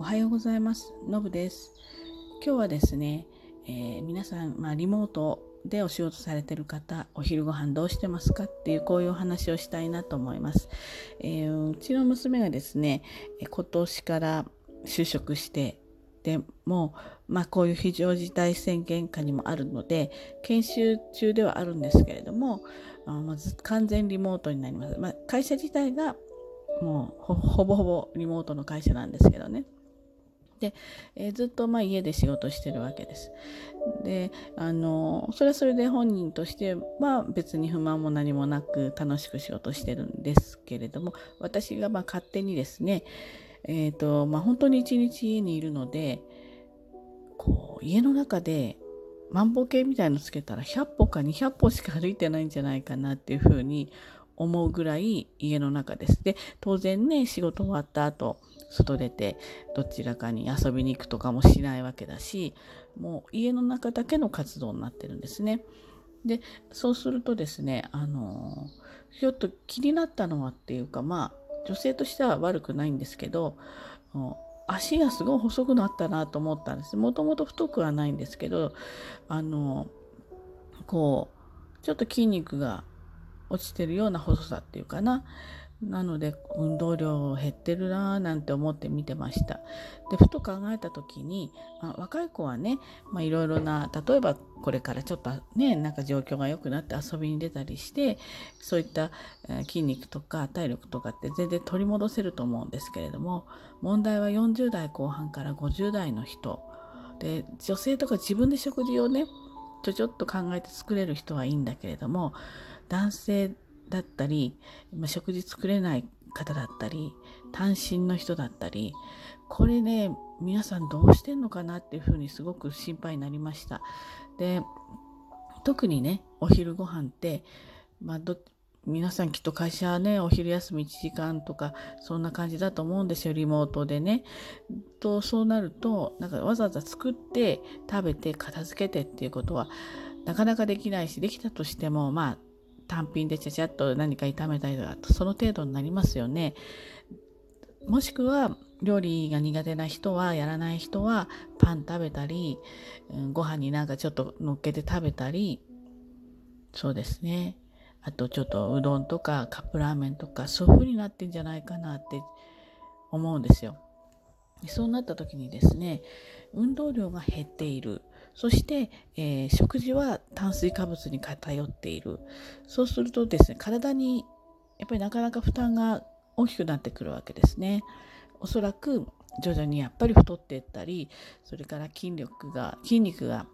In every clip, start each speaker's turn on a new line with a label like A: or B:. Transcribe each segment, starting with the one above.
A: おはようございます。のぶです。今日はですね、えー、皆さん、まあ、リモートでお仕事されてる方、お昼ご飯どうしてますか？っていうこういうお話をしたいなと思います。えー、うちの娘がですね、今年から就職して、でも、まあ、こういう非常事態宣言下にもあるので研修中ではあるんですけれどもあまず完全リモートになります、まあ、会社自体がもうほぼほぼリモートの会社なんですけどね。で、えー、ずっとまあ家で仕事してるわけです。で、あの、それはそれで本人としては別に不満も何もなく楽しく仕事してるんですけれども、私がまあ勝手にですね、え、ー、と、まあ本当に一日家にいるので、こう、家の中で万歩計みたいのつけたら100歩か200歩しか歩いてないんじゃないかなっていうふうに思うぐらい家の中です。で、当然ね、仕事終わった後、外出てどちらかに遊びに行くとかもしないわけだし、もう家の中だけの活動になってるんですね。で、そうするとですね、あの、ちょっと気になったのはっていうか、まあ、女性としては悪くないんですけど、足がすごい細くなったなと思ったんです。もともと太くはないんですけど、あの、こう、ちょっと筋肉が落ちてるような細さっていうかな。なので運動量減ってるなぁなんて思って見てました。でふと考えた時に、まあ、若い子はねいろいろな例えばこれからちょっとねなんか状況が良くなって遊びに出たりしてそういった筋肉とか体力とかって全然取り戻せると思うんですけれども問題は40代後半から50代の人で女性とか自分で食事をねちょちょっと考えて作れる人はいいんだけれども男性だったり、ま、食事作れない方だったり単身の人だったりこれね皆さんどうしてんのかなっていうふうにすごく心配になりました。で特にねお昼ご飯って、まあ、ど皆さんきっと会社はねお昼休み1時間とかそんな感じだと思うんですよリモートでね。とそうなるとなんかわざわざ作って食べて片付けてっていうことはなかなかできないしできたとしてもまあ単品でちゃちゃっと何か炒めたりとかその程度になりますよね。もしくは料理が苦手な人はやらない人はパン食べたり、うん、ご飯になんかちょっと乗っけて食べたりそうですねあとちょっとうどんとかカップラーメンとかそういう風になってんじゃないかなって思うんですよ。そうなった時にですね運動量が減っているそして、えー、食事は炭水化物に偏っている。そうするとですね、体にやっぱりなかなか負担が大きくなってくるわけですね。おそらく徐々にやっぱり太っていったり、それから筋力が、筋肉が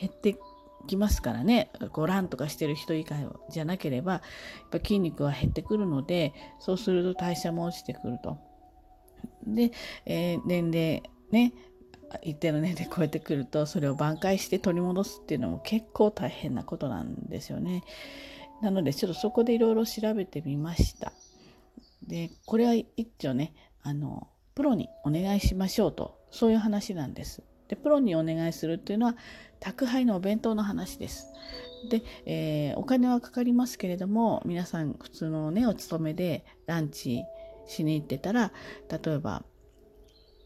A: 減ってきますからね、こうランとかしてる人以外じゃなければ、やっぱ筋肉は減ってくるので、そうすると代謝も落ちてくると。で、えー、年齢ね、一定の年齢超えてくるとそれを挽回して取り戻すっていうのも結構大変なことなんですよね。なのでちょっとそこでいろいろ調べてみました。でこれは一応ねあのプロにお願いしましょうとそういう話なんです。でプロにお願いするっていうのは宅配のお弁当の話です。で、えー、お金はかかりますけれども皆さん普通のねお勤めでランチしに行ってたら例えば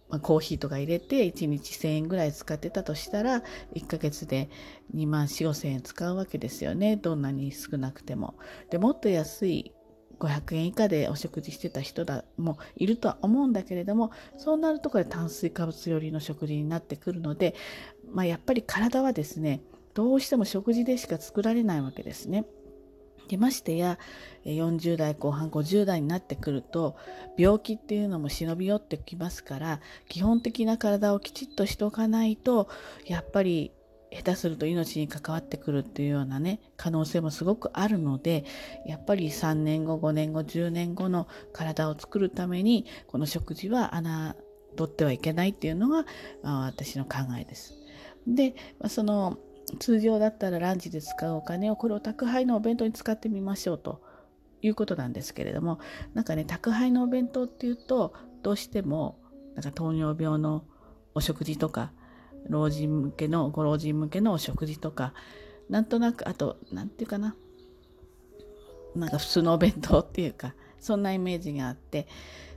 A: まあ、コーヒーとか入れて1日1000円ぐらい使ってたとしたら1ヶ月で2万4 5千円使うわけですよねどんなに少なくても。でもっと安い500円以下でお食事してた人だもいるとは思うんだけれどもそうなるとこれ炭水化物寄りの食事になってくるので、まあ、やっぱり体はですねどうしても食事でしか作られないわけですね。でましてや40代後半50代になってくると病気っていうのも忍び寄ってきますから基本的な体をきちっとしておかないとやっぱり下手すると命に関わってくるっていうようなね可能性もすごくあるのでやっぱり3年後5年後10年後の体を作るためにこの食事は侮ってはいけないっていうのが私の考えです。でまあその通常だったらランチで使うお金をこれを宅配のお弁当に使ってみましょうということなんですけれどもなんかね宅配のお弁当っていうとどうしてもなんか糖尿病のお食事とか老人向けのご老人向けのお食事とかなんとなくあと何て言うかななんか普通のお弁当っていうかそんなイメージがあって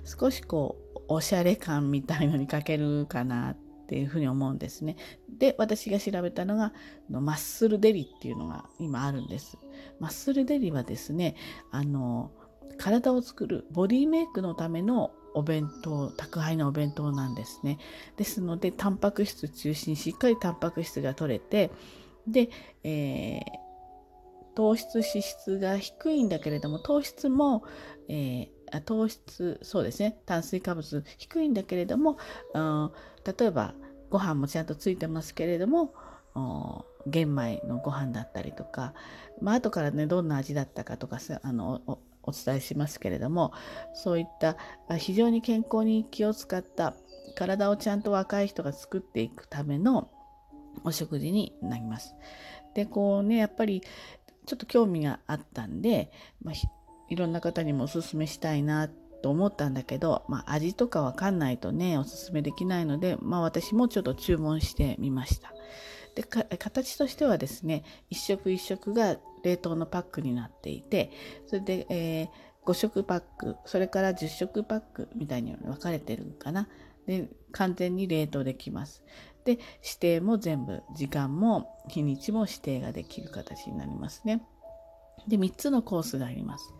A: 少しこうおしゃれ感みたいのに欠けるかなっっていうふうに思うんですね。で私が調べたのがマッスルデリっていうのが今あるんです。マッスルデリはですねあの体を作るボディメイクのためのお弁当宅配のお弁当なんですね。ですのでタンパク質中心しっかりタンパク質が取れてで、えー、糖質脂質が低いんだけれども糖質も、えー、糖質そうですね炭水化物低いんだけれども、うん、例えばご飯もちゃんとついてますけれども玄米のご飯だったりとか、まあ後からねどんな味だったかとかあのお伝えしますけれどもそういった非常に健康に気を使った体をちゃんと若い人が作っていくためのお食事になります。でこうねやっぱりちょっと興味があったんで、まあ、いろんな方にもおすすめしたいなと思ったんだけど、まあ、味とかわかんないとねおすすめできないので、まあ、私もちょっと注文してみました。で形としてはですね一食一食が冷凍のパックになっていてそれで、えー、5食パックそれから10食パックみたいに分かれてるかな。で完全に冷凍できます。で指定も全部時間も日にちも指定ができる形になりますね。で3つのコースがあります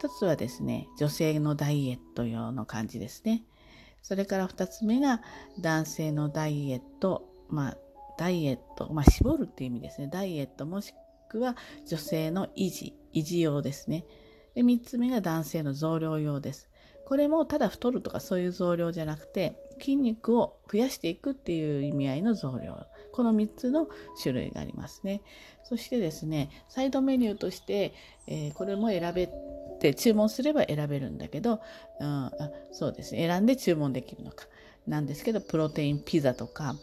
A: 1つはですね女性のダイエット用の感じですねそれから2つ目が男性のダイエットまあダイエット、まあ、絞るっていう意味ですね。ダイエットもしくは女性の維持、維持用ですね。で、3つ目が男性の増量用です。これもただ太るとかそういう増量じゃなくて、筋肉を増やしていくっていう意味合いの増量。この3つの種類がありますね。そしてですね、サイドメニューとして、えー、これも選べて、注文すれば選べるんだけど、うん、あそうですね、選んで注文できるのか。なんですけど、プロテインピザとか、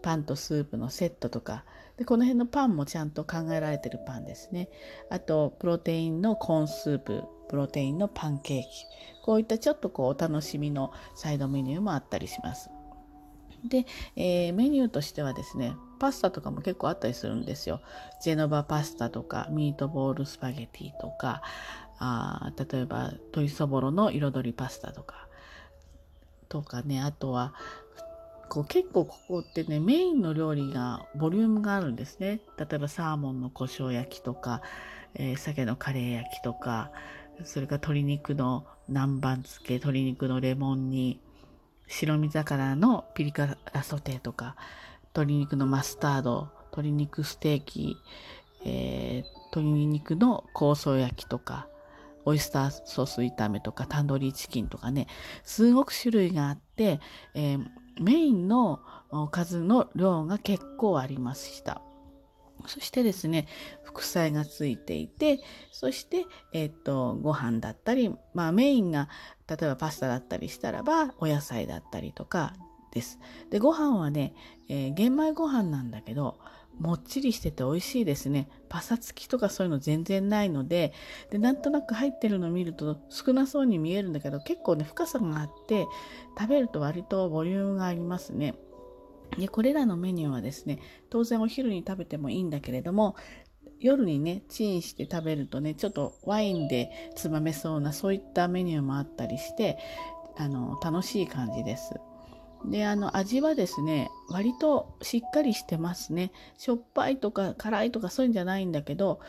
A: パンとスープのセットとか。でこの辺のパンもちゃんと考えられてるパンですね。あとプロテインのコーンスーププロテインのパンケーキ。こういったちょっとこうお楽しみのサイドメニューもあったりします。で、えー、メニューとしてはですねパスタとかも結構あったりするんですよ。ジェノバパスタとかミートボールスパゲティとかあ例えば鶏そぼろの彩りパスタとかとかねあとはこう結構ここってねメインの料理がボリュームがあるんですね。例えばサーモンの胡椒焼きとか、えー、鮭のカレー焼きとかそれから鶏肉の南蛮漬け鶏肉のレモン煮白身魚のピリ辛ソテーとか鶏肉のマスタード鶏肉ステーキ、えー、鶏肉の香草焼きとかオイスターソース炒めとかタンドリーチキンとかねすごく種類があって、えー、メインの数の量が結構ありました。そしてですね、副菜がついていて、そして、えっと、ご飯だったり、まあメインが、例えばパスタだったりしたらば、お野菜だったりとかです。で、ご飯はね、えー、玄米ご飯なんだけど、もっちりしてて美味しいですね。パサつきとかそういうの全然ないので、で、なんとなく入ってるの見ると少なそうに見えるんだけど、結構ね、深さがあって、食べると割とボリュームがありますね。で、これらのメニューはですね、当然お昼に食べてもいいんだけれども、夜にね、チンして食べるとね、ちょっとワインでつまめそうな、そういったメニューもあったりして、あの、楽しい感じです。で、あの、味はですね、割としっかりしてますね。しょっぱいとか辛いとかそういうんじゃないんだけど、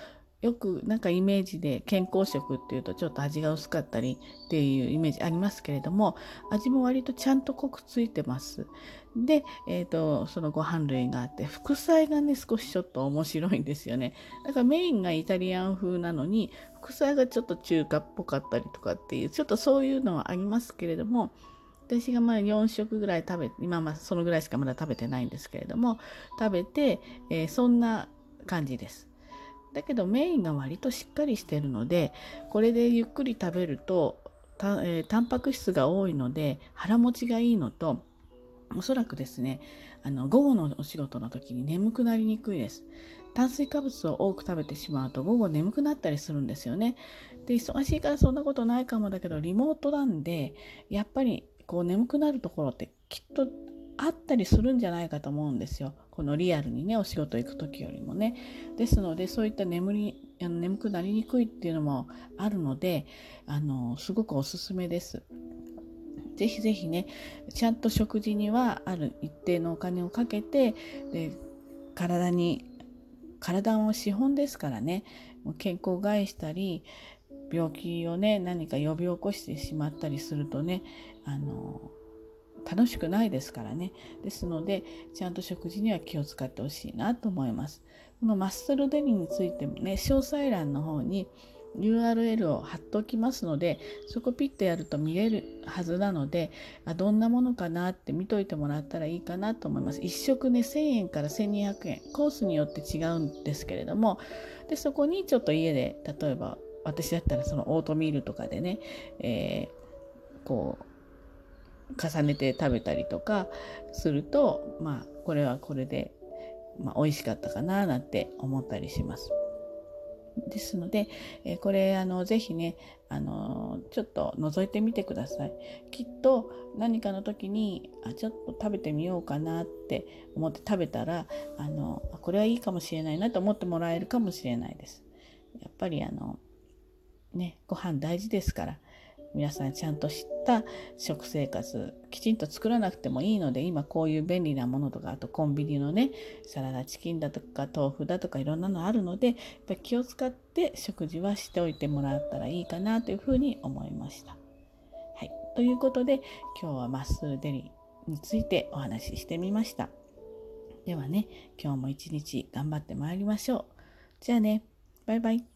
A: よくなんかイメージで健康食っていうとちょっと味が薄かったりっていうイメージありますけれども、味も割とちゃんと濃くついてます。で、えっ、ー、と、そのご飯類があって、副菜がね、少しちょっと面白いんですよね。だからメインがイタリアン風なのに、副菜がちょっと中華っぽかったりとかっていう、ちょっとそういうのはありますけれども、私がまあ4食ぐらい食べ今まあそのぐらいしかまだ食べてないんですけれども食べて、えー、そんな感じです。だけどメインが割としっかりしてるのでこれでゆっくり食べるとた、えー、タンパク質が多いので腹持ちがいいのとおそらくですねあの午後のお仕事の時に眠くなりにくいです。炭水化物を多く食べてしまうと午後眠くなったりするんですよね。で忙しいからそんなことないかもだけどリモートなんでやっぱりこう眠くなるところってきっとあったりするんじゃないかと思うんですよ。このリアルにね、お仕事行く時よりもね。ですので、そういった眠り、あの眠くなりにくいっていうのもあるのであのすごくおすすめです。ぜひぜひねちゃんと食事にはある一定のお金をかけてで体に体の資本ですからね。健康を害したり病気をね何か呼び起こしてしまったりするとねあの楽しくないですからね。ですのでちゃんと食事には気を使ってほしいなと思います。このマッスルデリについてもね詳細欄の方に URL を貼っておきますのでそこピッとやると見れるはずなのであどんなものかなって見といてもらったらいいかなと思います。1食ね1000円から1200円コースによって違うんですけれどもでそこにちょっと家で例えば私だったらそのオートミールとかでね、えー、こう重ねて食べたりとかするとまあこれはこれで、まあ、美味しかったかななんて思ったりします。ですので、えこれあのぜひねあのちょっと覗いてみてください。きっと何かの時にあちょっと食べてみようかなって思って食べたらあのこれはいいかもしれないなと思ってもらえるかもしれないです。やっぱりあのねご飯大事ですから皆さんちゃんと知った食生活きちんと作らなくてもいいので今こういう便利なものとかあとコンビニのねサラダチキンだとか豆腐だとかいろんなのあるのでやっぱ気を使って食事はしておいてもらったらいいかなというふうに思いました。はい、ということで今日はマッスルデリについてお話ししてみました。ではね今日も一日頑張ってまいりましょう。じゃあねバイバイ。